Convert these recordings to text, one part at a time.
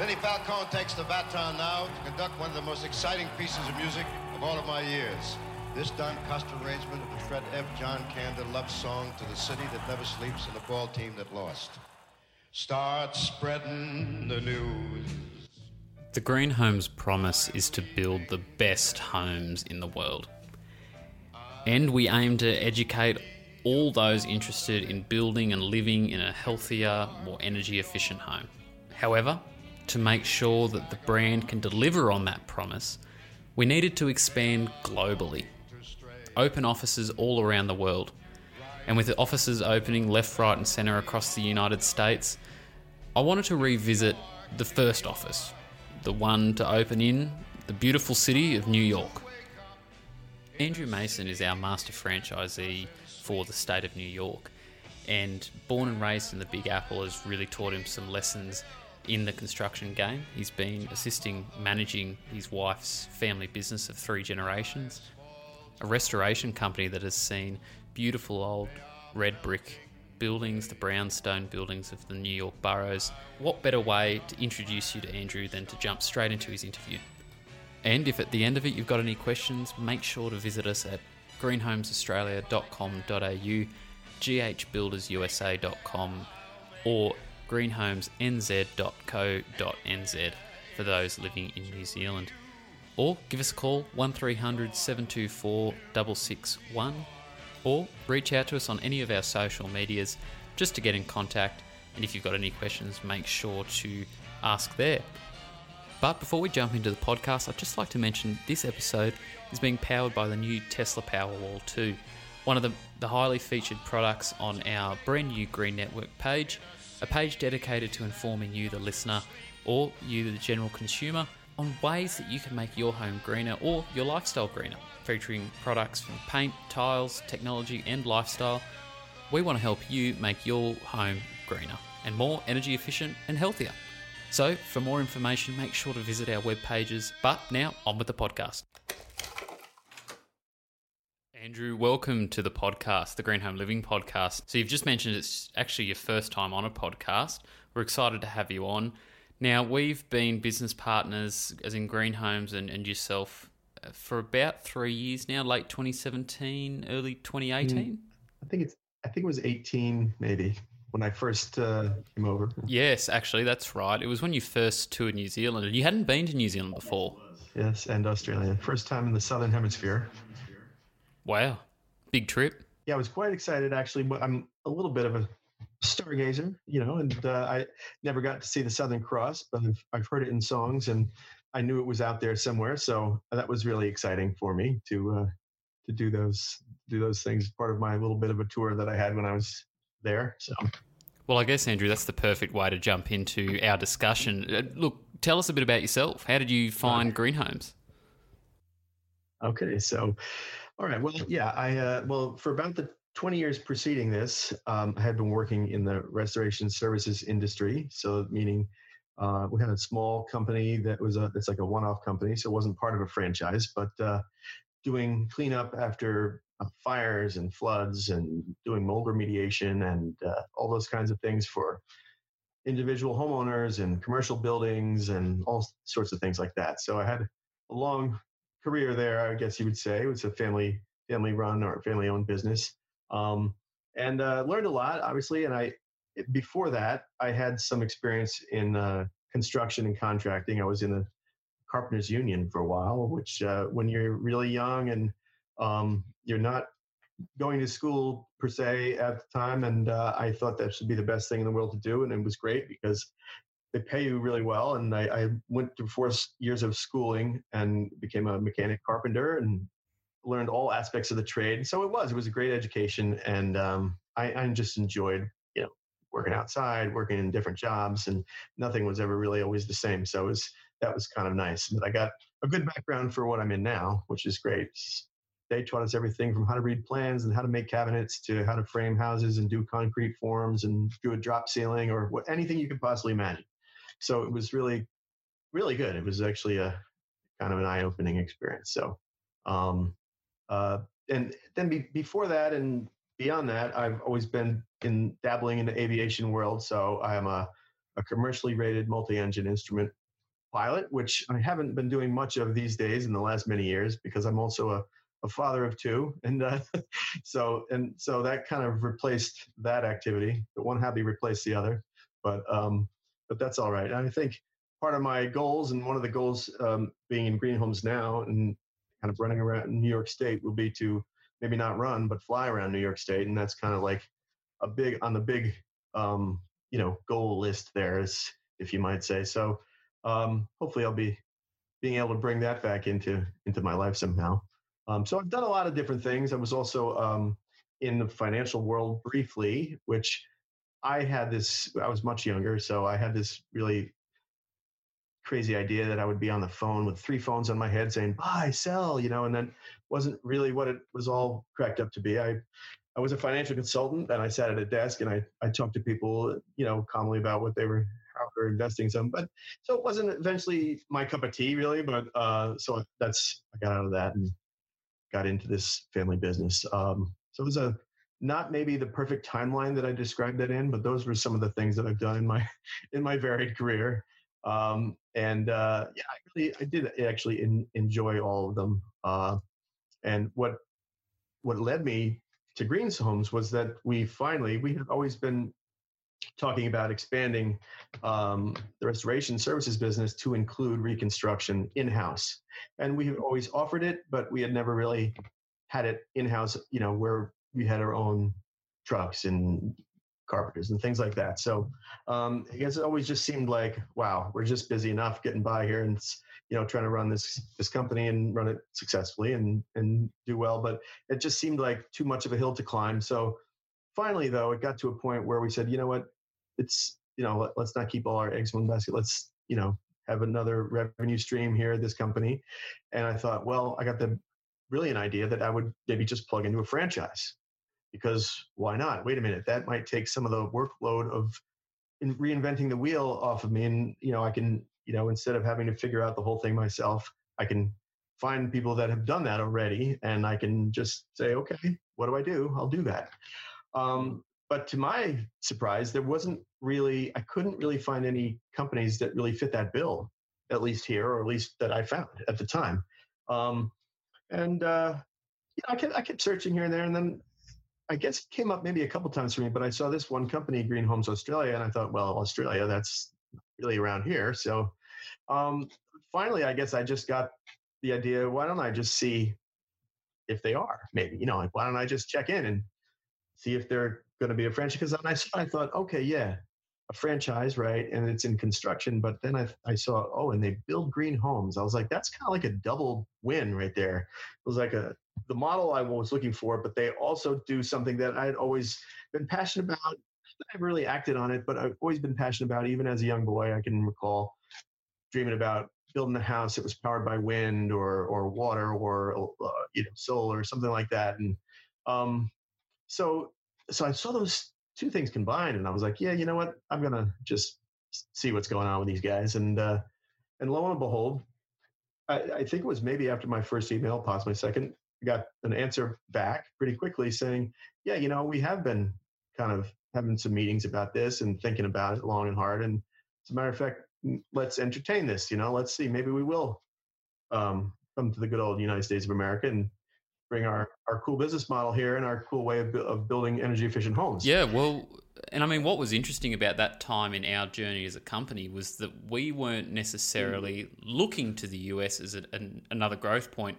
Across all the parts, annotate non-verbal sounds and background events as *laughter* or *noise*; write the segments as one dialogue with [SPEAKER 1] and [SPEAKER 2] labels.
[SPEAKER 1] Vinnie Falcone takes the baton now to conduct one of the most exciting pieces of music of all of my years. This Don Costa arrangement of the Fred Ebb John Kander love song to the city that never sleeps and the ball team that lost. Start spreading the news.
[SPEAKER 2] The Green Homes promise is to build the best homes in the world. And we aim to educate all those interested in building and living in a healthier, more energy efficient home. However, to make sure that the brand can deliver on that promise, we needed to expand globally. Open offices all around the world. And with the offices opening left, right, and centre across the United States, I wanted to revisit the first office, the one to open in the beautiful city of New York. Andrew Mason is our master franchisee for the state of New York, and born and raised in the Big Apple has really taught him some lessons in the construction game. He's been assisting managing his wife's family business of three generations, a restoration company that has seen beautiful old red brick buildings, the brownstone buildings of the New York boroughs. What better way to introduce you to Andrew than to jump straight into his interview? And if at the end of it you've got any questions, make sure to visit us at greenhomesaustralia.com.au, ghbuildersusa.com, or greenhomesnz.co.nz for those living in New Zealand. Or give us a call 1300 724 661 or reach out to us on any of our social medias just to get in contact. And if you've got any questions, make sure to ask there. But before we jump into the podcast, I'd just like to mention this episode is being powered by the new Tesla Powerwall 2, one of the, the highly featured products on our brand new Green Network page, a page dedicated to informing you, the listener, or you, the general consumer, on ways that you can make your home greener or your lifestyle greener, featuring products from paint, tiles, technology, and lifestyle. We want to help you make your home greener and more energy efficient and healthier. So, for more information, make sure to visit our web pages. But now, on with the podcast. Andrew, welcome to the podcast, the Green Home Living podcast. So, you've just mentioned it's actually your first time on a podcast. We're excited to have you on. Now, we've been business partners, as in Green Homes and, and yourself, uh, for about three years now, late 2017, early 2018. Mm,
[SPEAKER 3] I think it's, I think it was 18, maybe when I first uh, came over.
[SPEAKER 2] Yes, actually, that's right. It was when you first toured New Zealand, and you hadn't been to New Zealand before.
[SPEAKER 3] Yes, and Australia. First time in the Southern Hemisphere.
[SPEAKER 2] Wow. Big trip.
[SPEAKER 3] Yeah, I was quite excited, actually. But I'm a little bit of a *laughs* stargazer, you know, and uh, I never got to see the Southern Cross, but I've, I've heard it in songs, and I knew it was out there somewhere. So that was really exciting for me to uh, to do those do those things. Part of my little bit of a tour that I had when I was there. So,
[SPEAKER 2] well, I guess Andrew, that's the perfect way to jump into our discussion. Uh, look, tell us a bit about yourself. How did you find Green Homes?
[SPEAKER 3] Okay, so, all right. Well, yeah, I uh, well for about the 20 years preceding this, um, I had been working in the restoration services industry. So, meaning uh, we had a small company that was a it's like a one-off company, so it wasn't part of a franchise, but uh, doing cleanup after uh, fires and floods and doing mold remediation and uh, all those kinds of things for individual homeowners and commercial buildings and all sorts of things like that. So I had a long career there, I guess you would say. It was a family family run or family owned business, um, and uh, learned a lot, obviously. And I before that, I had some experience in uh, construction and contracting. I was in the carpenters union for a while, which uh, when you're really young and um, you're not going to school per se at the time, and uh, I thought that should be the best thing in the world to do, and it was great because they pay you really well. And I, I went through four years of schooling and became a mechanic carpenter and learned all aspects of the trade. So it was it was a great education, and um, I, I just enjoyed you know working outside, working in different jobs, and nothing was ever really always the same. So it was that was kind of nice. But I got a good background for what I'm in now, which is great. They taught us everything from how to read plans and how to make cabinets to how to frame houses and do concrete forms and do a drop ceiling or anything you could possibly imagine. So it was really, really good. It was actually a kind of an eye-opening experience. So, um, uh, and then be, before that and beyond that, I've always been in dabbling in the aviation world. So I am a a commercially rated multi-engine instrument pilot, which I haven't been doing much of these days in the last many years because I'm also a, a father of two, *laughs* and uh, so and so that kind of replaced that activity. But one hobby replaced the other, but um, but that's all right. And I think part of my goals and one of the goals um, being in Green Homes now and kind of running around New York State will be to maybe not run but fly around New York State, and that's kind of like a big on the big um, you know goal list there, is if you might say. So um, hopefully, I'll be being able to bring that back into into my life somehow. Um, so I've done a lot of different things. I was also um, in the financial world briefly, which I had this. I was much younger, so I had this really crazy idea that I would be on the phone with three phones on my head saying buy, sell, you know, and then wasn't really what it was all cracked up to be. I I was a financial consultant and I sat at a desk and I, I talked to people, you know, calmly about what they were, how they're investing some, but so it wasn't eventually my cup of tea really, but, uh, so that's, I got out of that and got into this family business. Um, so it was a, not maybe the perfect timeline that I described that in, but those were some of the things that I've done in my, *laughs* in my varied career. Um, and, uh, yeah, I really, I did actually in, enjoy all of them. Uh, and what, what led me to Green's Homes was that we finally we had always been talking about expanding um, the restoration services business to include reconstruction in house, and we have always offered it, but we had never really had it in house. You know, where we had our own trucks and carpenters and things like that. So um, I guess it always just seemed like, wow, we're just busy enough getting by here, and you know trying to run this this company and run it successfully and and do well. But it just seemed like too much of a hill to climb. So finally though it got to a point where we said you know what? It's you know let, us not keep all our eggs in one basket. Let's you know have another revenue stream here at this company. And i thought well i got the brilliant idea that i would maybe just plug into a franchise because why not? Wait a minute that might take some of the workload of reinventing the wheel off of me and you know i can you know instead of having to figure out the whole thing myself i can find people that have done that already and i can just say okay what do i do? I'll do that. Um, but to my surprise there wasn't really i couldn't really find any companies that really fit that bill at least here or at least that i found at the time. Um, and uh, you know, I, kept, I kept searching here and there and then I guess it came up maybe a couple times for me, but I saw this one company, Green Homes Australia, and I thought, well, Australia, that's really around here. So um, finally, I guess I just got the idea. Why don't I just see if they are? Maybe you know, like why don't I just check in and see if they're going to be a franchise? Because I, I thought, okay, yeah, a franchise, right? And it's in construction. But then I, I saw, oh, and they build green homes. I was like, that's kind of like a double win right there. It was like a the model I was looking for, but they also do something that I had always been passionate about. I've really acted on it, but I've always been passionate about. It. Even as a young boy, I can recall dreaming about building a house that was powered by wind or or water or uh, you know solar or something like that. And um, so so I saw those two things combined, and I was like, yeah, you know what? I'm gonna just see what's going on with these guys. And uh, and lo and behold, I, I think it was maybe after my first email, possibly second, I got an answer back pretty quickly saying, yeah, you know, we have been kind of having some meetings about this and thinking about it long and hard. And as a matter of fact, let's entertain this. You know, let's see. Maybe we will um, come to the good old United States of America and bring our, our cool business model here and our cool way of, of building energy efficient homes.
[SPEAKER 2] Yeah, well, and I mean, what was interesting about that time in our journey as a company was that we weren't necessarily mm. looking to the US as a, an, another growth point.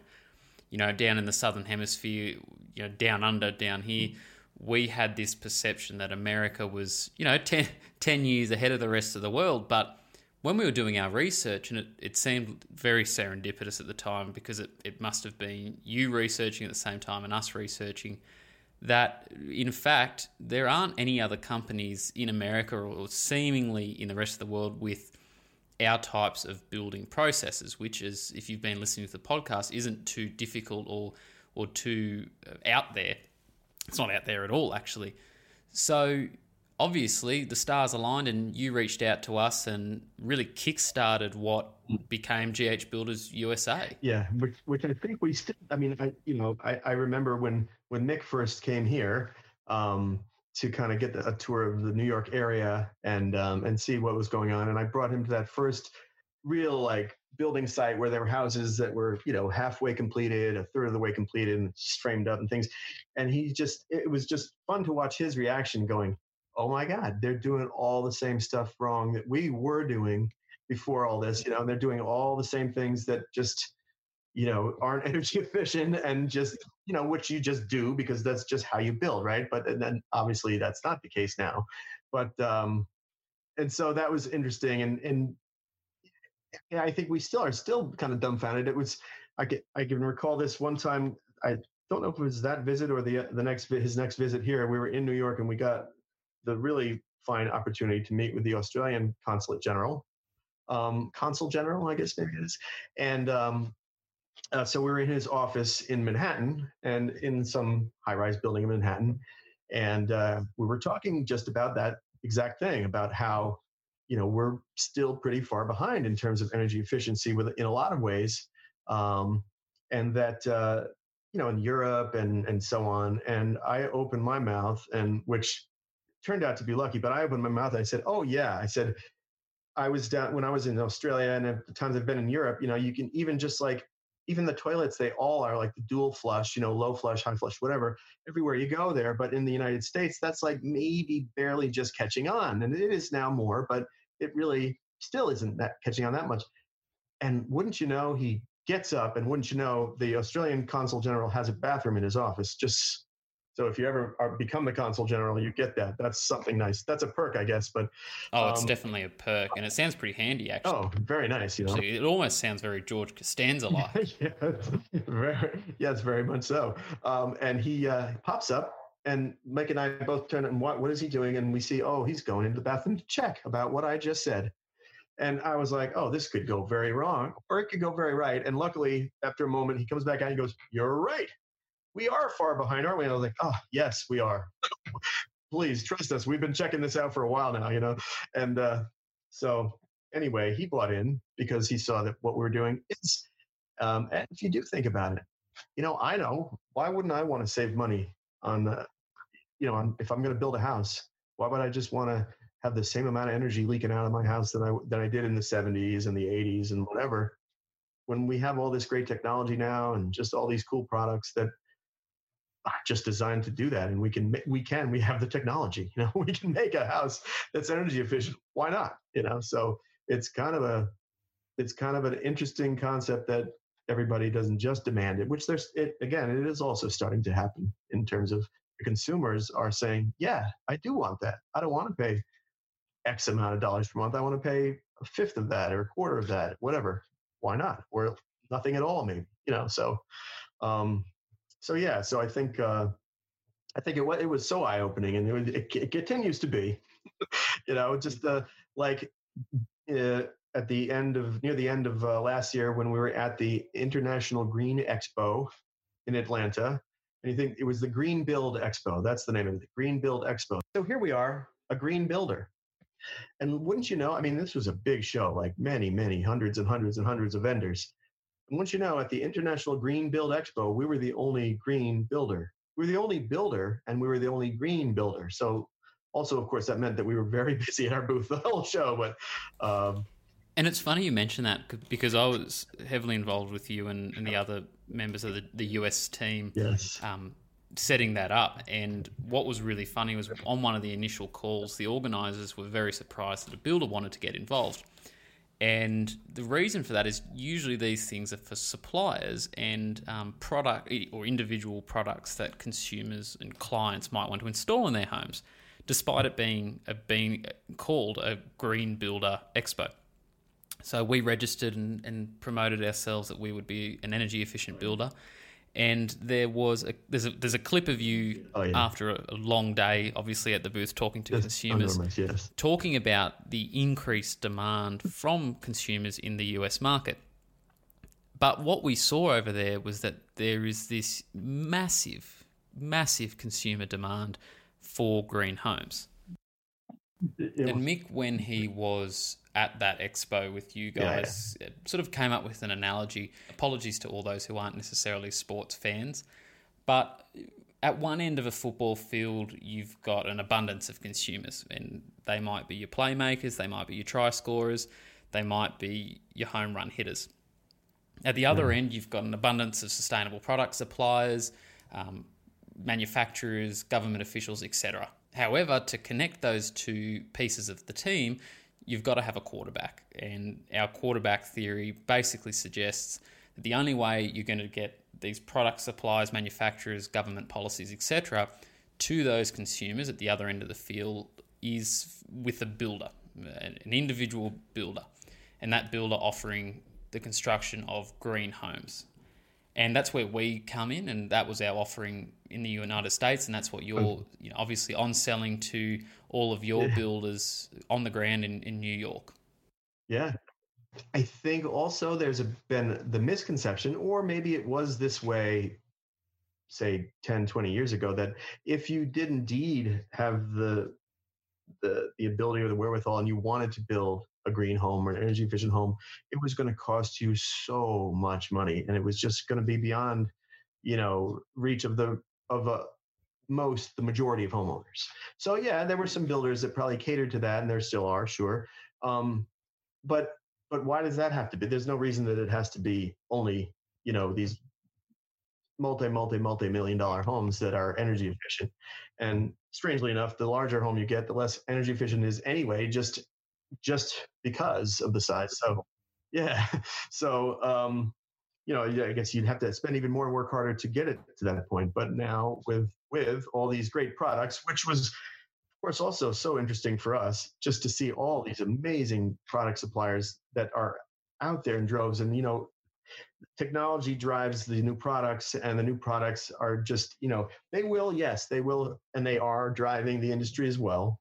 [SPEAKER 2] You know, down in the southern hemisphere, you know, down under, down here, mm. we had this perception that America was, you know, 10, 10 years ahead of the rest of the world, but when we were doing our research, and it, it seemed very serendipitous at the time because it, it must have been you researching at the same time and us researching, that in fact, there aren't any other companies in America or seemingly in the rest of the world with our types of building processes, which is, if you've been listening to the podcast, isn't too difficult or, or too uh, out there. It's not out there at all, actually. So obviously the stars aligned and you reached out to us and really kick-started what became GH Builders USA.
[SPEAKER 3] Yeah, which, which I think we still, I mean, I, you know, I, I remember when, when Mick first came here, um, to kind of get a tour of the New York area and um, and see what was going on. And I brought him to that first real like building site where there were houses that were you know halfway completed, a third of the way completed, and just framed up and things. And he just it was just fun to watch his reaction, going, "Oh my God, they're doing all the same stuff wrong that we were doing before all this. You know, and they're doing all the same things that just." you know aren't *laughs* energy efficient and just you know which you just do because that's just how you build right but and then obviously that's not the case now but um and so that was interesting and and yeah, I think we still are still kind of dumbfounded. It was I can I can recall this one time. I don't know if it was that visit or the the next his next visit here. We were in New York and we got the really fine opportunity to meet with the Australian consulate general, um, consul general, I guess maybe it is, and um, uh, so we were in his office in Manhattan and in some high rise building in Manhattan, and uh, we were talking just about that exact thing about how you know we're still pretty far behind in terms of energy efficiency with in a lot of ways. Um, and that uh, you know in europe and and so on. And i opened my mouth and which turned out to be lucky but i opened my mouth and i said oh yeah i said i was down when i was in australia and at the times i've been in europe you know you can even just like even the toilets they all are like the dual flush you know low flush high flush whatever everywhere you go there but in the united states that's like maybe barely just catching on and it is now more but it really still isn't that catching on that much. And wouldn't you know, he gets up, and wouldn't you know, the Australian consul general has a bathroom in his office. Just so if you ever are, become the consul general, you get that. That's something nice. That's a perk, I guess. But
[SPEAKER 2] oh, it's um, definitely a perk, and it sounds pretty handy, actually.
[SPEAKER 3] Oh, very nice. You know,
[SPEAKER 2] actually, it almost sounds very George Costanza like. *laughs*
[SPEAKER 3] yeah, very, yes, very much so. Um, and he uh, pops up and Mike and I both turn and what what is he doing? And we see, oh, he's going into the bathroom to check about what I just said. And I was like, oh, this could go very wrong, or it could go very right. And luckily, after a moment, he comes back out and he goes, You're right. We are far behind, aren't we? And I was like, Oh, yes, we are. Please trust us. We've been checking this out for a while now, you know? And uh, so anyway, he bought in because he saw that what we were doing is, um, and if you do think about it, you know, I know why wouldn't I want to save money on the, you know, on, if I'm going to build a house, why would I just want to have the same amount of energy leaking out of my house that I that I did in the 70s and the 80s and whatever? When we have all this great technology now and just all these cool products that *laughs* just designed to do that, and we can we can we have the technology, *laughs* you know, we can make a house that's energy efficient. Why not? You know, so it's kind of a it's kind of an interesting concept that everybody doesn't just demand it, which there's it again, it is also starting to happen in terms of the consumers are saying, yeah, I do want that. I don't want to pay X amount of dollars per month. I want to pay a fifth of that or a quarter of that, whatever. Why not? Or nothing at all, maybe, you know, so, um, so yeah, so I think, uh, I think it, it was so eye opening and it, it, it, continues to be, *laughs* you know, just uh, like uh, at the end of near the end of uh, last year when we were at the International Green Expo in Atlanta. And you think it was the Green Build Expo. That's the name of it, the Green Build Expo. So here we are, a green builder. And wouldn't you know, I mean, this was a big show, like many, many hundreds and hundreds and hundreds of vendors. And wouldn't you know, at the International Green Build Expo, we were the only green builder. We were the only builder and we were the only green builder. So also, of course, that meant that we were very *laughs* busy at our booth the whole show. But um,
[SPEAKER 2] and it's funny you mention that because I was heavily involved with you and, and the other members of the, the US team.
[SPEAKER 3] Yes.
[SPEAKER 2] Um, setting that up. And what was really funny was on one of the initial calls, the organisers were very surprised that a builder wanted to get involved. And the reason for that is usually these things are for suppliers and um, product or individual products that consumers and clients might want to install in their homes, despite it being a, being called a Green Builder Expo. So we registered and, and, promoted ourselves that we would be an energy efficient builder. And there was a there's a there's a clip of you oh, yeah. after a, a, long day, obviously at the booth, talking to yes, consumers,
[SPEAKER 3] yes.
[SPEAKER 2] talking about the increased demand from consumers in the US market. But what we saw over there was that there is this massive, massive consumer demand for green homes. And Mick, when he was at that expo with you guys yeah. sort of came up with an analogy. Apologies to all those who aren't necessarily sports fans, but at one end of a football field, you've got an abundance of consumers, and they might be your playmakers, they might be your try scorers, they might be your home run hitters. At the other mm. end, you've got an abundance of sustainable product suppliers, um, manufacturers, government officials, etc. However, to connect those two pieces of the team, you've got to have a quarterback. And our quarterback theory basically suggests that the only way you're going to get these product suppliers, manufacturers, government policies, etc., to those consumers at the other end of the field is with a builder, an individual builder, and that builder offering the construction of green homes. And that's where we come in, and that was our offering in the United States, and that's what you're mm. you know, obviously on selling to all of your yeah. builders on the ground in, in New York.
[SPEAKER 3] Yeah, I think also there's a, been the misconception, or maybe it was this way, say 10, 20 years ago, that if you did indeed have the the the ability or the wherewithal and you wanted to build a green home or an energy efficient home, it was going to cost you so much money, and it was just going to be beyond, you know, reach of the of a most the majority of homeowners. So yeah, there were some builders that probably catered to that, and there still are, sure. Um, but but why does that have to be? There's no reason that it has to be only, you know, these multi, multi, multi million dollar homes that are energy efficient. And strangely enough, the larger home you get, the less energy efficient is anyway, just just because of the size. So yeah. *laughs* So um, you know, I guess you'd have to spend even more work harder to get it to that point. But now with with all these great products, which was of course, also so interesting for us just to see all these amazing product suppliers that are out there in droves. And, you know, technology drives the new products, and the new products are just, you know, they will, yes, they will, and they are driving the industry as well.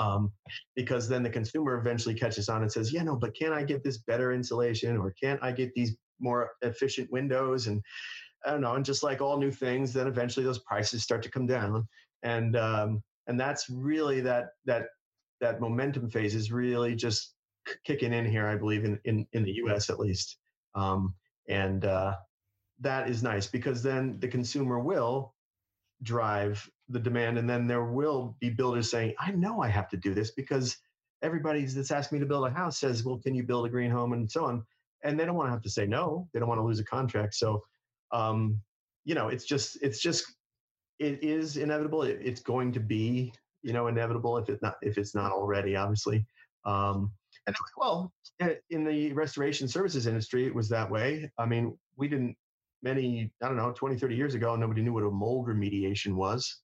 [SPEAKER 3] Um, because then the consumer eventually catches on and says, yeah, no, but can I get this better insulation or can't I get these more efficient windows? And I don't know. And just like all new things, then eventually those prices start to come down. And um, and that's really that that that momentum phase is really just kicking in here, I believe, in in, in the U.S. at least, um, and uh, that is nice because then the consumer will drive the demand, and then there will be builders saying, "I know I have to do this because everybody that's asked me to build a house says, well, can you build a green home and so on." And they don't want to have to say no. They don't want to lose a contract. So, um, you know, it's just it's just it is inevitable. It, it's going to be, you know, inevitable if it's not if it's not already, obviously. Um, and well, in the restoration services industry, it was that way. I mean, we didn't many I don't know 20, 30 years ago, nobody knew what a mold remediation was,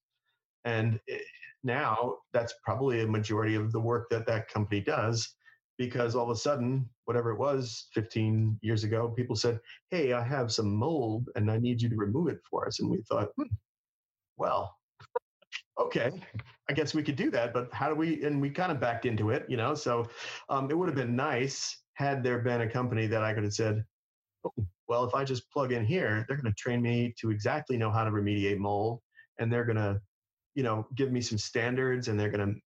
[SPEAKER 3] and it, now that's probably a majority of the work that that company does because all of a sudden whatever it was 15 years ago people said hey i have some mold and i need you to remove it for us and we thought hmm, well, okay, I guess we could do that, but how do we? And we kind of backed into it, you know. So um, it would have been nice had there been a company that I could have said, oh, well, if I just plug in here, they're going to train me to exactly know how to remediate mold, and they're going to, you know, give me some standards, and they're going to,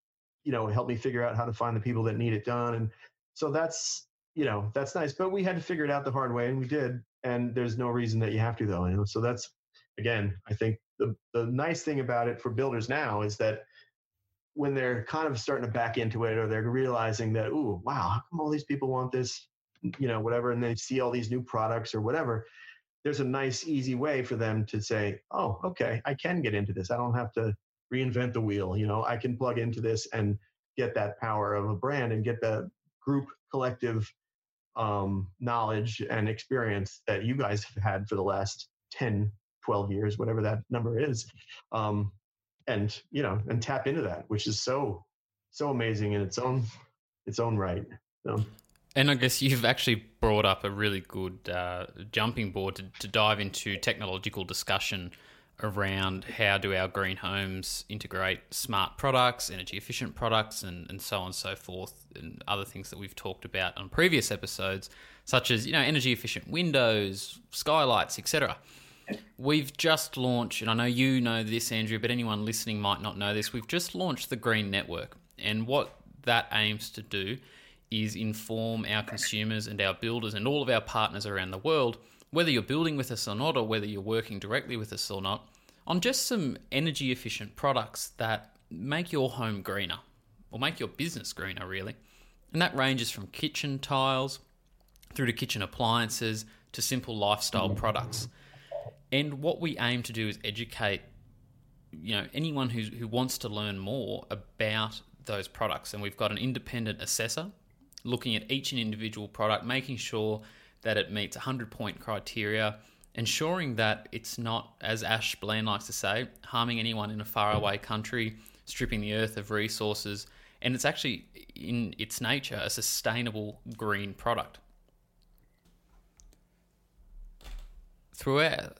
[SPEAKER 3] you know, help me figure out how to find the people that need it done, and so that's you know that's nice. But we had to figure it out the hard way, and we did. And there's no reason that you have to though, you know. So that's again, I think the, the nice thing about it for builders now is that when they're kind of starting to back into it or they're realizing that, ooh, wow, how come all these people want this, you know, whatever, and they see all these new products or whatever, there's a nice, easy way for them to say, oh, okay, I can get into this. I don't have to reinvent the wheel. You know, I can plug into this and get that power of a brand and get the group collective um, knowledge and experience that you guys have had for the last 10 12 years, whatever that number is, um, and you know, and tap into that, which is so so amazing in its own its own right. So.
[SPEAKER 2] And I guess you've actually brought up a really good uh, jumping board to, to dive into technological discussion around how do our green homes integrate smart products, energy efficient products, and, and so on and so forth, and other things that we've talked about on previous episodes, such as you know energy efficient windows, skylights, etc. We've just launched, and I know you know this, Andrew, but anyone listening might not know this. We've just launched the Green Network, and what that aims to do is inform our consumers and our builders and all of our partners around the world, whether you're building with us or not, or whether you're working directly with us or not, on just some energy efficient products that make your home greener or make your business greener, really. And that ranges from kitchen tiles through to kitchen appliances to simple lifestyle products. And what we aim to do is educate you know anyone who who wants to learn more about those products and we've got an independent assessor looking at each and individual product making sure that it meets 100 point criteria ensuring that it's not as ash bland likes to say harming anyone in a faraway country stripping the earth of resources and it's actually in its nature a sustainable green product throughout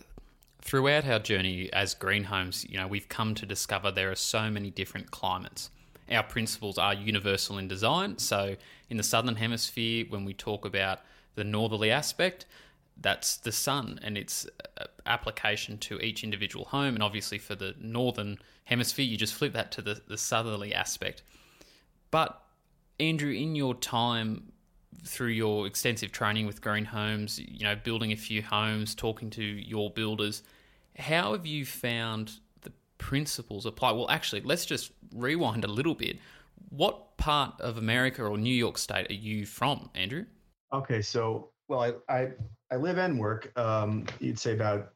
[SPEAKER 2] throughout our journey as green homes, you know, we've come to discover there are so many different climates. Our principles are universal in design. So, in the southern hemisphere, when we talk about the northerly aspect, that's the sun and its uh, application to each individual home. And obviously, for the northern hemisphere, you just flip that to the, the southerly aspect. But, Andrew, in your time through your extensive training with green homes, you know, building a few homes, talking to your builders, how have you found the principles apply? Well, actually, let's just rewind a little bit. What part of America or New York State are you from, Andrew?
[SPEAKER 3] Okay, so well, I I, I live and work. Um, you'd say about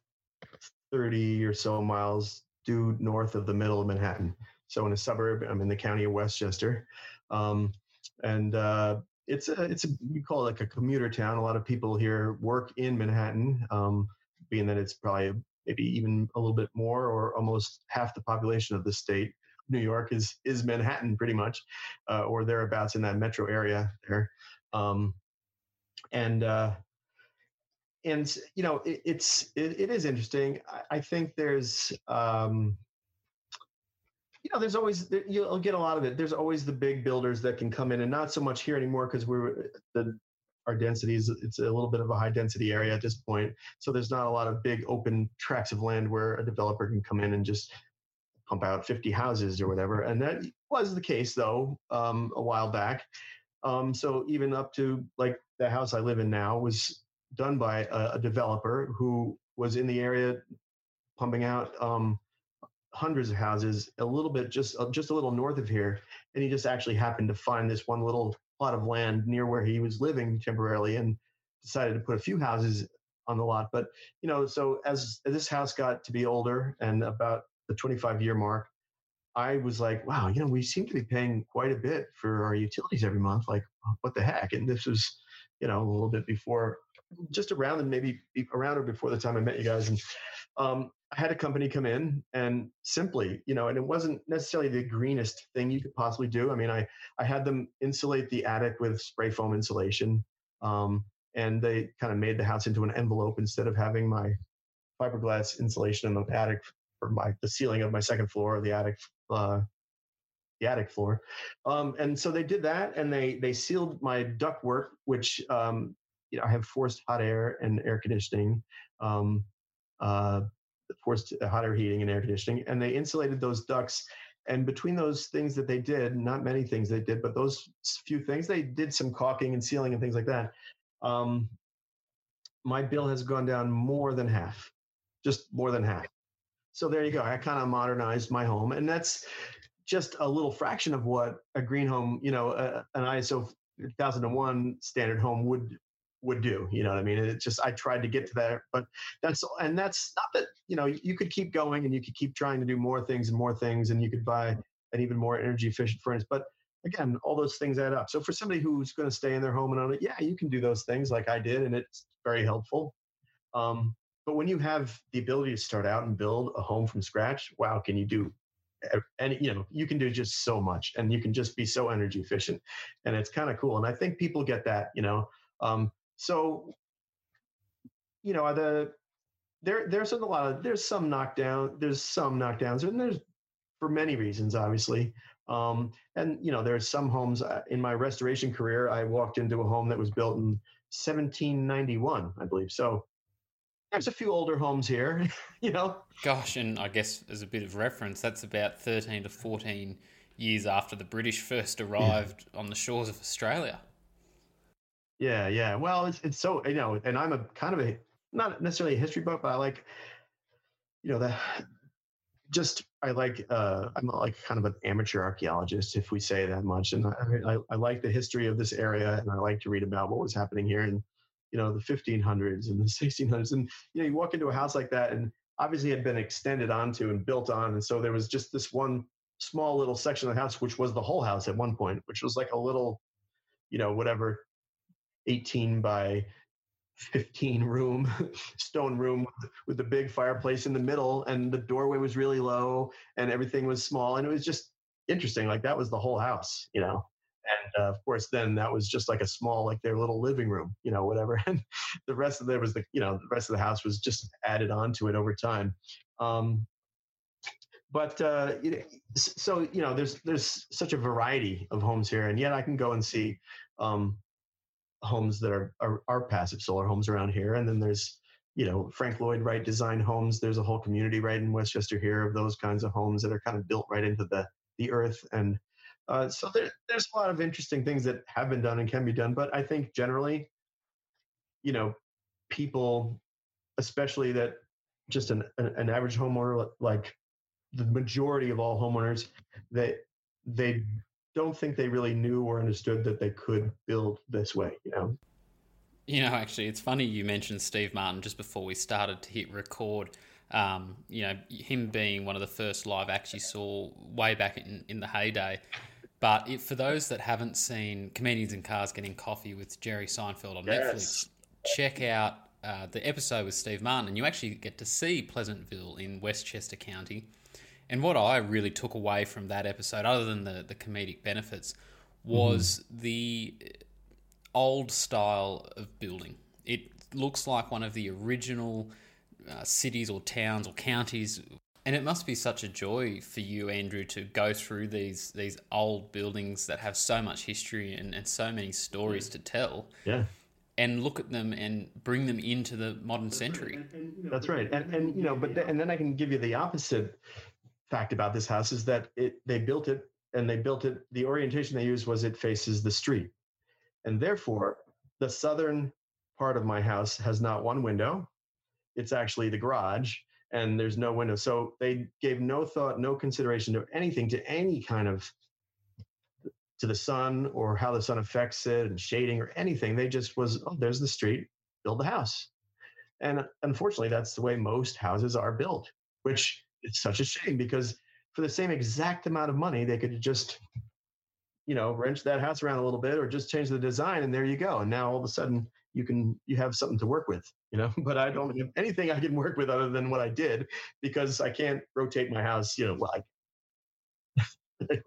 [SPEAKER 3] thirty or so miles due north of the middle of Manhattan. So in a suburb, I'm in the county of Westchester, um, and uh, it's a it's a we call it like a commuter town. A lot of people here work in Manhattan, um, being that it's probably maybe even a little bit more or almost half the population of the state. New York is is Manhattan pretty much, uh, or thereabouts in that metro area there, um, and uh, and you know it, it's it, it is interesting. I, I think there's um, you know, there's always you'll get a lot of it. There's always the big builders that can come in, and not so much here anymore because we're the our density is it's a little bit of a high density area at this point. So there's not a lot of big open tracts of land where a developer can come in and just pump out 50 houses or whatever. And that was the case though um, a while back. Um, so even up to like the house I live in now was done by a, a developer who was in the area pumping out um, hundreds of houses a little bit just uh, just a little north of here and he just actually happened to find this one little plot of land near where he was living temporarily and decided to put a few houses on the lot. But you know so as, as this house got to be older and about the 25 year mark i was like wow you know we seem to be paying quite a bit for our utilities every month. Like what the heck? And this was you know a little bit before just around and maybe around or before the time i met you guys and um, I had a company come in and simply, you know, and it wasn't necessarily the greenest thing you could possibly do. I mean, I, I had them insulate the attic with spray foam insulation. Um, and they kind of made the house into an envelope instead of having my fiberglass insulation in the attic for my the ceiling of my second floor or the attic uh, the attic floor. Um, and so they did that, and they they sealed my ductwork, which um, you know I have forced hot air and air conditioning. Um, uh, forced hot air heating and air conditioning, and they insulated those ducts. And between those things that they did, not many things they did, but those few things, they did some caulking and sealing and things like that. Um, my bill has gone down more than half, just more than half. So there you go. I kind of modernized my home, and that's just a little fraction of what a green home, you know, uh, an ISO 1001 standard home would would do. You know what I mean? It's just I tried to get to that, but that's and that's not that you know you could keep going and you could keep trying to do more things and more things, and you could buy an even more energy efficient furnace. But again, all those things add up. So for somebody who's going to stay in their home and own it, yeah, you can do those things like I did, and it's very helpful. Um, but when you have the ability to start out and build a home from scratch, wow, can you do and you know you can do just so much and you can just be so energy efficient and it's kind of cool and i think people get that you know um, so, you know, the there there's a lot of there's some knockdown, there's some knockdowns, and there's for many reasons, obviously. Um, and you know, there's some homes uh, in my restoration career. I walked into a home that was built in 1791, I believe. So there's a few older homes here, *laughs* you know.
[SPEAKER 2] Gosh, and I guess as a bit of reference, that's about 13 to 14 years after the British first arrived yeah. on the shores of Australia.
[SPEAKER 3] Yeah, yeah. Well, it's it's so you know, and I'm a kind of a not necessarily a history book, but I like you know the just I like uh, I'm like kind of an amateur archaeologist, if we say that much, and I, I, I like the history of this area, and I like to read about what was happening here in you know the 1500s and the *laughs* 1600s, and you know you walk into a house like that, and obviously had been extended onto and built on, and so there was just this one small little section of the house, which was the whole house at one point, which was like a little, you know, whatever, 18 by 15 room *laughs* stone room with the big fireplace in the middle and the doorway was really low and everything was small and it was just interesting like that was the whole house you know? And uh, of course then that was just like a small like their little living room you know whatever *laughs* and the rest of there was the you know the rest of the house was just added on to it over time. Um, but uh, so you know there's there's such a variety of homes here and yet i can go and see um, homes that are, are, are passive solar homes around here, and then there's you know Frank Lloyd Wright design homes. There's a whole community right in Westchester here of those kinds of homes that are kind of built right into the the earth, and uh, so there, there's a lot of interesting things that have been done and can be done. But I think generally, you know, people, especially that just an an average homeowner like the majority of all homeowners, that they don't think they really knew or understood that they could build this way, you know?
[SPEAKER 2] You know, actually, it's funny you mentioned Steve Martin just before we started to hit record. Um, you know, him being one of the first live acts you saw way back in, in the heyday. But if, for those that haven't seen Comedians in Cars Getting Coffee with Jerry Seinfeld on yes. Netflix, check out uh, the episode with Steve Martin, and you actually get to see Pleasantville in Westchester County. And what I really took away from that episode, other than the, the comedic benefits, was mm-hmm. the old style of building. It looks like one of the original uh, cities or towns or counties. And it must be such a joy for you, Andrew, to go through these these old buildings that have so much history and, and so many stories to tell.
[SPEAKER 3] Yeah
[SPEAKER 2] and look at them and bring them into the modern century.
[SPEAKER 3] That's right. And, and you know, but and then I can give you the opposite fact about this house is that it they built it and they built it the orientation they used was it faces the street. And therefore the southern part of my house has not one window. It's actually the garage and there's no window. So they gave no thought no consideration to anything to any kind of to the sun or how the sun affects it and shading or anything. They just was oh there's the street. Build the house. And unfortunately that's the way most houses are built which it's such a shame because for the same exact amount of money, they could just, you know, wrench that house around a little bit or just change the design and there you go. And now all of a sudden you can, you have something to work with, you know, *laughs* but I don't have anything I can work with other than what I did because I can't rotate my house, you know, like, *laughs* there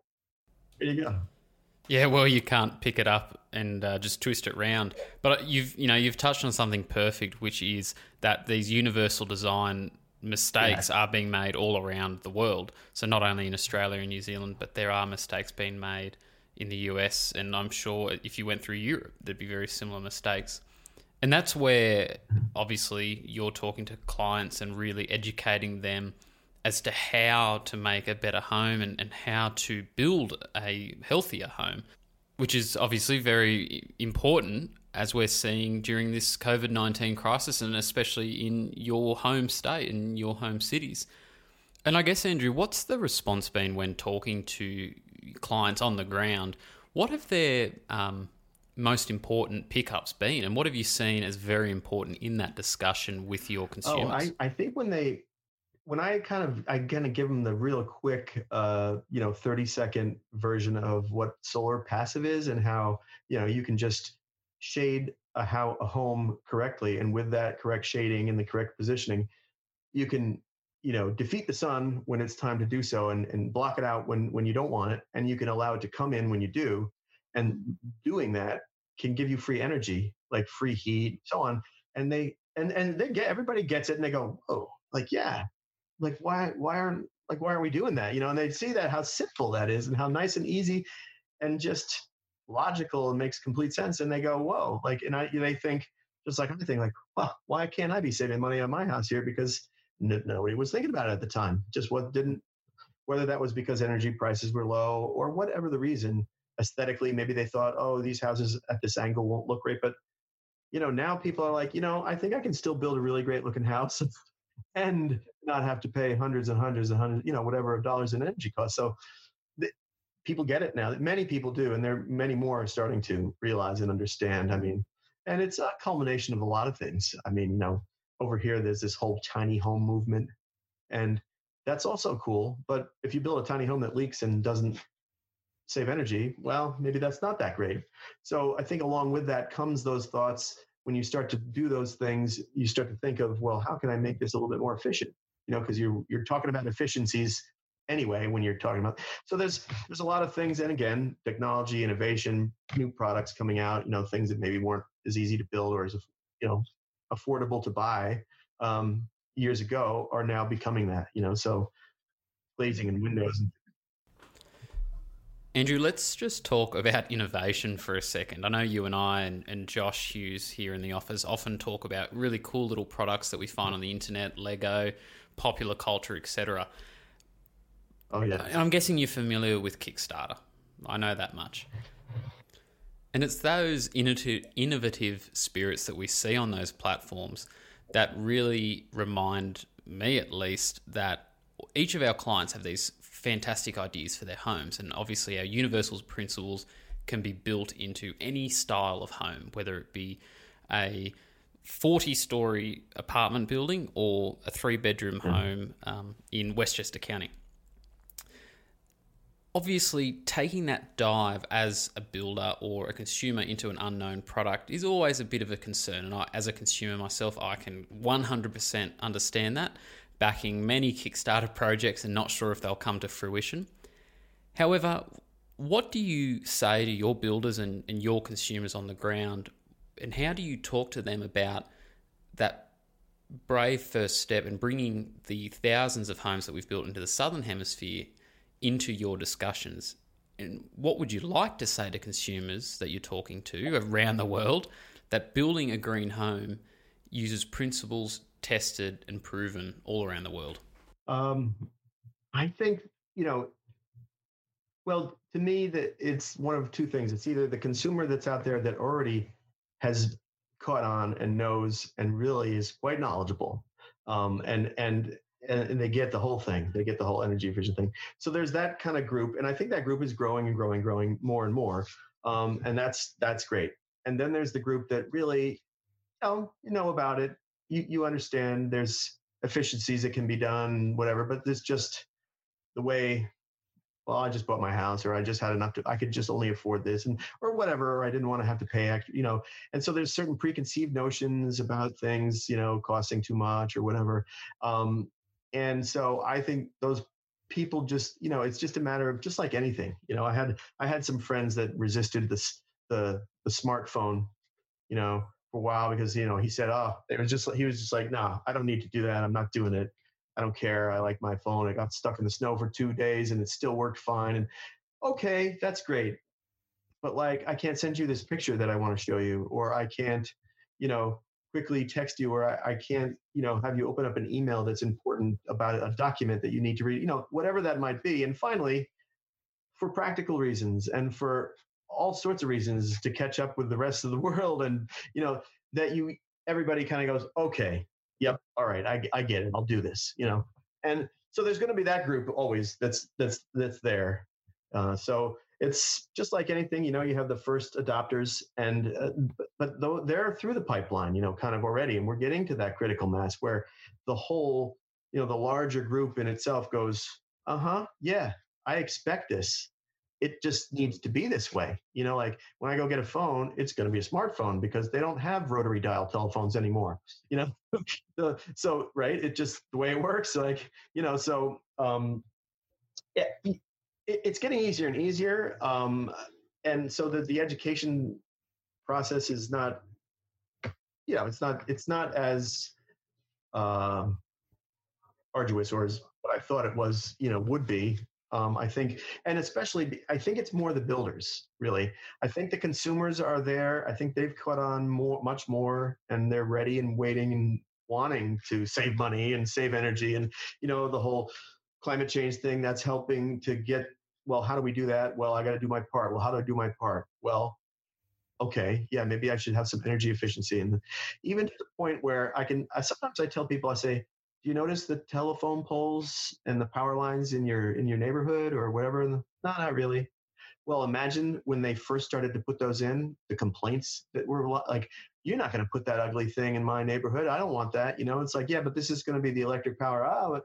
[SPEAKER 3] you go.
[SPEAKER 2] Yeah, well, you can't pick it up and uh, just twist it round. But you've, you know, you've touched on something perfect, which is that these universal design mistakes yeah. are being made all around the world. So not only in Australia and New Zealand, but there are mistakes being made in the US, and I'm sure if you went through Europe, there'd be very similar mistakes. And that's where obviously you're talking to clients and really educating them as to how to make a better home and, and how to build a healthier home, which is obviously very important as we're seeing during this COVID 19 crisis, and especially in your home state and your home cities. And I guess, Andrew, what's the response been when talking to clients on the ground? What have their um, most important pickups been, and what have you seen as very important in that discussion with your consumers? Oh,
[SPEAKER 3] I, I think when they when I kind of I kind of give them the real quick, uh, you know, thirty second version of what solar passive is and how you know you can just shade a, how, a home correctly, and with that correct shading and the correct positioning, you can you know defeat the sun when it's time to do so and, and block it out when when you don't want it and you can allow it to come in when you do and doing that can give you free energy like free heat so on and they and and they get everybody gets it and they go oh like yeah like why why aren't like why aren't we doing that? You know and they see that how simple that is and how nice and easy and just logical and makes complete sense. And they go, whoa, like, and I, they think, just like I think, like, well, why can't I be saving money on my house here? Because n- nobody was thinking about it at the time. Just what didn't, whether that was because energy prices were low or whatever the reason, aesthetically, maybe they thought, oh, these houses at this angle won't look great. But, you know, now people are like, you know, I think I can still build a really great looking house *laughs* and not have to pay hundreds and hundreds and hundreds, you know, whatever of dollars in energy costs. So people get it now. Many people do, and there many more are starting to realize and understand. I mean, and it's a culmination of a lot of things. I mean, you know, over here there's this whole tiny home movement, and that's also cool. But if you build a tiny home that leaks and doesn't save energy, well, maybe that's not that great. So I think along with that comes those thoughts. When you start to do those things, you start to think of, well, how can I make this a little bit more efficient? You know, because you're you're talking about efficiencies anyway when you're talking about. So there's there's a lot of things, and again, technology, innovation, new products coming out. You know, things that maybe weren't as easy to build or as you know affordable to buy um, years ago are now becoming that. You know, so glazing and windows and
[SPEAKER 2] Andrew, let's just talk about innovation for a second. I know you and I and, and, Josh Hughes here in the office often talk about really cool little products that we find on the internet, Lego, popular culture, etc.
[SPEAKER 3] Oh yeah.
[SPEAKER 2] I'm guessing you're familiar with Kickstarter. I know that much. *laughs* And it's those innovative spirits that we see on those platforms that really remind me, at least, that each of our clients have these fantastic ideas for their homes. And obviously, our universal principles can be built into any style of home, whether it be a 40 story apartment building or a three bedroom mm. home um, in Westchester County. Obviously, taking that dive as a builder or a consumer into an unknown product is always a bit of a concern. And I, as a consumer myself, I can 100% understand that backing many Kickstarter *laughs* projects and not sure if they'll come to fruition. However, what do you say to your builders and, and your consumers on the ground, and how do you talk to them about that brave first step and bringing the thousands of homes that we've built into the southern hemisphere into your discussions? And what would you like to say to consumers that you're talking to around the world that building a green home uses principles tested and proven all around the world?
[SPEAKER 3] Um, I think you know. Well, to me, that it's one of two things. It's either the consumer that's out there that already has caught on and knows and really is quite knowledgeable, um, and and and, they get the whole thing. They get the whole energy efficient thing. So there's that kind of group, and I think that group is growing and growing, growing more and more, um, and that's that's great. And then there's the group that really, you know, you know about it, you, you understand there's efficiencies that can be done, whatever, but there's just the way, well, I just bought my house or I just had enough to, I could just only afford this and, or whatever, or I didn't want to have to pay you know. And so there's certain preconceived notions about things, you know, costing too much or whatever. Um, and so I think those people just, you know, it's just a matter of just like anything, you know, I had, I had some friends that resisted this, the, the smartphone, you know, for a while because you know he said, "Oh, it was just he was just like, nah, I don't need to do that. I'm not doing it. I don't care. I like my phone. I got stuck in the snow for two days and it still worked fine. And okay, that's great, but like I can't send you this picture that I want to show you, or I can't, you know." Quickly text you or I, I, can't you know have you open up an email that's important about a document that you need to read you know whatever that might be. And finally for practical reasons and for all sorts of reasons to catch up with the rest of the *laughs* world and you know that you everybody kind of goes okay yep all right I, I get it i'll do this you know? And so there's going to be that group always that's that's that's there. Uh, so it's just like anything you know you have the first adopters and uh, but though they're through the pipeline you know kind of already and we're getting to that critical mass where the whole you know the larger group in itself goes uh-huh yeah i expect this it just needs to be this way. You know, like when I go get a phone, it's going to be a smartphone because they don't have rotary dial telephones anymore. You know, *laughs* so right, it just the way it works. Like you know, so um, it, it, it's getting easier and easier, um, and so that the education process is not, you know, it's not it's not as uh, arduous or as what I thought it was, you know, would be um, I think, and especially, I think it's more the builders. Really, I think the consumers are there. I think they've caught on more, much more, and they're ready and waiting and wanting to save money and save energy, and you know the whole climate change thing. That's helping to get. Well, how do we do that? Well, I got to do my part. Well, how do I do my part? Well, okay, yeah, maybe I should have some energy efficiency, and even to the point where I can. I, sometimes I tell people, I say, do you notice the telephone poles and the power lines in your in your neighborhood or whatever? No, not really. Well, imagine when they first started to put those in, the complaints that were like, "You're not going to put that ugly thing in my neighborhood. I don't want that." You know, it's like, yeah, but this is going to be the electric power. Oh,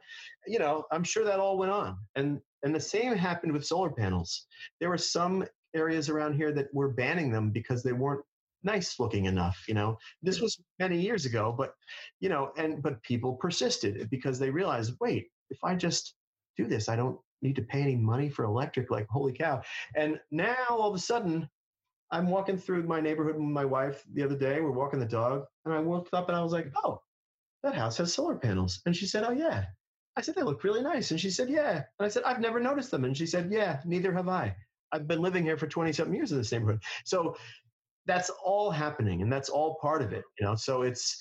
[SPEAKER 3] you know, I'm sure that all went on, and and the same happened with solar panels. There were some areas around here that were banning them because they weren't nice looking enough you know this was many years ago but you know and but people persisted because they realized wait if i just do this i don't need to pay any money for electric like holy cow and now all of a sudden i'm walking through my neighborhood with my wife the other day we're walking the dog and i looked up and i was like oh that house has solar panels. And she said oh yeah. I said they look really nice. And she said yeah. And i said i've never noticed them. And she said yeah neither have i. I've been living here for 20 something years in this neighborhood. So that's all happening and that's all part of it you know? So it's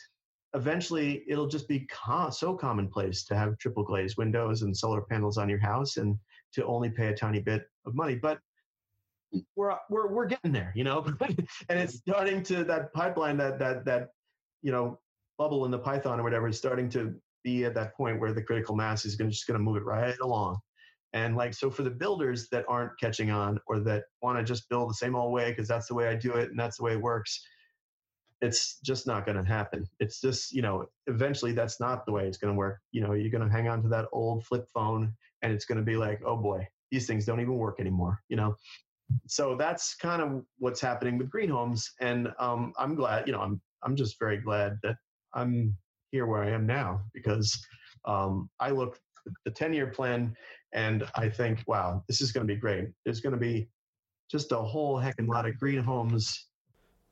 [SPEAKER 3] eventually it'll just be so commonplace to have triple glazed windows and solar panels on your house and to only pay a tiny bit of money. But we're we're we're getting there you know *laughs* and it's starting to that pipeline that that that you know bubble in the python or whatever is starting to be at that point where the critical mass is going just going to move it right along and like, so for the builders that aren't catching on or that want to just build the same old way because that's the way I do it and that's the way it works, it's just not going to happen. It's just, you know, eventually that's not the way it's going to work. You know, you're going to hang on to that old flip phone and it's going to be like, oh boy, these things don't even work anymore, you know? So that's kind of what's happening with green homes. And um, I'm glad, you know, I'm, I'm just very glad that I'm here where I am now because um, I look at the 10 year plan and I think, wow, this is going to be great. There's going to be just a whole heck of a lot of green homes.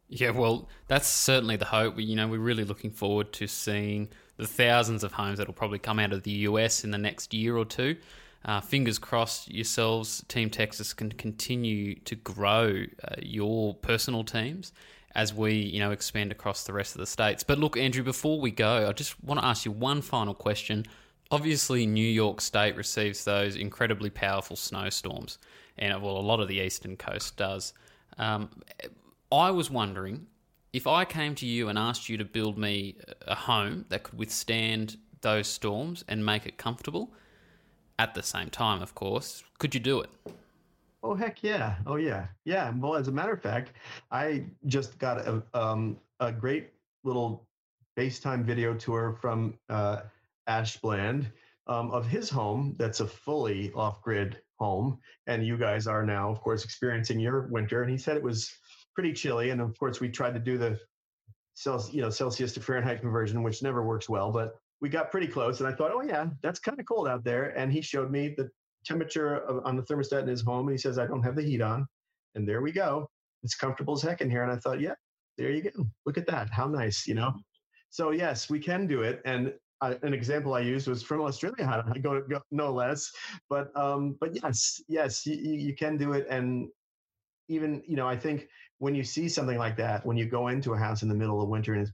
[SPEAKER 2] Yeah, well, that's certainly the hope. You know, we're really looking forward to seeing the thousands of homes that will probably come out of the US in the next year or two. Uh, fingers crossed, yourselves, Team Texas, can continue to grow uh, your personal teams as we, you know, expand across the rest of the states. But look, Andrew, before we go, I just want to ask you one final question obviously New York State receives those incredibly powerful snowstorms, and well, a lot of the eastern coast does. Um, I was wondering if I came to you and asked you to build me a home that could withstand those storms and make it comfortable at the same time, of course, could you do it?
[SPEAKER 3] Oh heck yeah! Oh yeah, yeah. Well, as a matter of fact, I just got a um, a great little FaceTime video tour from uh, Ash Bland um, of his home that's a fully off grid home. And you guys are now, of course, experiencing your winter. And he said it was pretty chilly. And of course, we tried to do the Celsius, you know, Celsius to Fahrenheit conversion, which never works well, but we got pretty close. And I thought, oh, yeah, that's kind of cold out there. And he showed me the temperature of, on the thermostat in his home. And he says, I don't have the heat on. And there we go. It's comfortable as heck in here. And I thought, yeah, there you go. Look at that. How nice, you know? So, yes, we can do it. And an example I used was from Australia, I go, go no less. But um, but yes, yes, you, you can do it, and even you know, I think when you see something like that, when you go into a house in the middle of winter and it's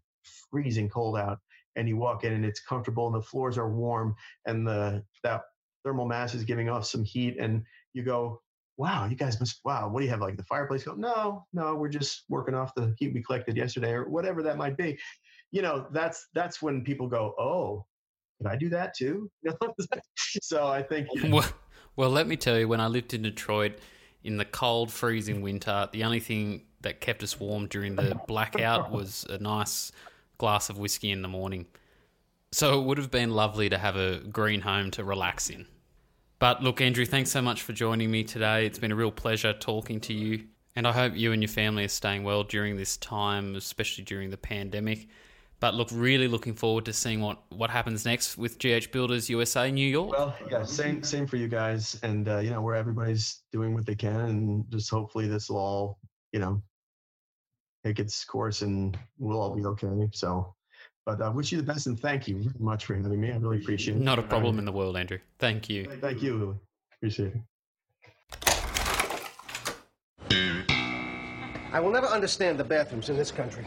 [SPEAKER 3] freezing cold out, and you walk in and it's comfortable and the floors are warm and the that thermal mass is giving off some heat, and you go, wow, you guys must, wow, what do you have like the fireplace? Go, no, no, we're just working off the heat we collected yesterday or whatever that might be you know, that's that's when people go, oh, can I do that too? *laughs* so I think. You
[SPEAKER 2] know, well, well, let me tell you, when I lived in Detroit in the cold, freezing winter, the only thing that kept us warm during the blackout *laughs* was a nice glass of whiskey in the morning. So it would have been lovely to have a green home to relax in. But look, Andrew, thanks so much for joining me today. It's been a real pleasure talking to you. And I hope you and your family are staying well during this time, especially during the pandemic. But look, really looking forward to seeing what, what happens next with GH Builders USA New York.
[SPEAKER 3] Well, yeah, same same for you guys, and uh, you know where everybody's doing what they can, and just hopefully this will all you know take its course, and we'll all be okay. So, but I uh, wish you the best, and thank you very much for having me. I really appreciate it.
[SPEAKER 2] Not a problem in the world, Andrew. Thank you.
[SPEAKER 3] Thank you. Appreciate it.
[SPEAKER 4] I will never understand the bathrooms in this country.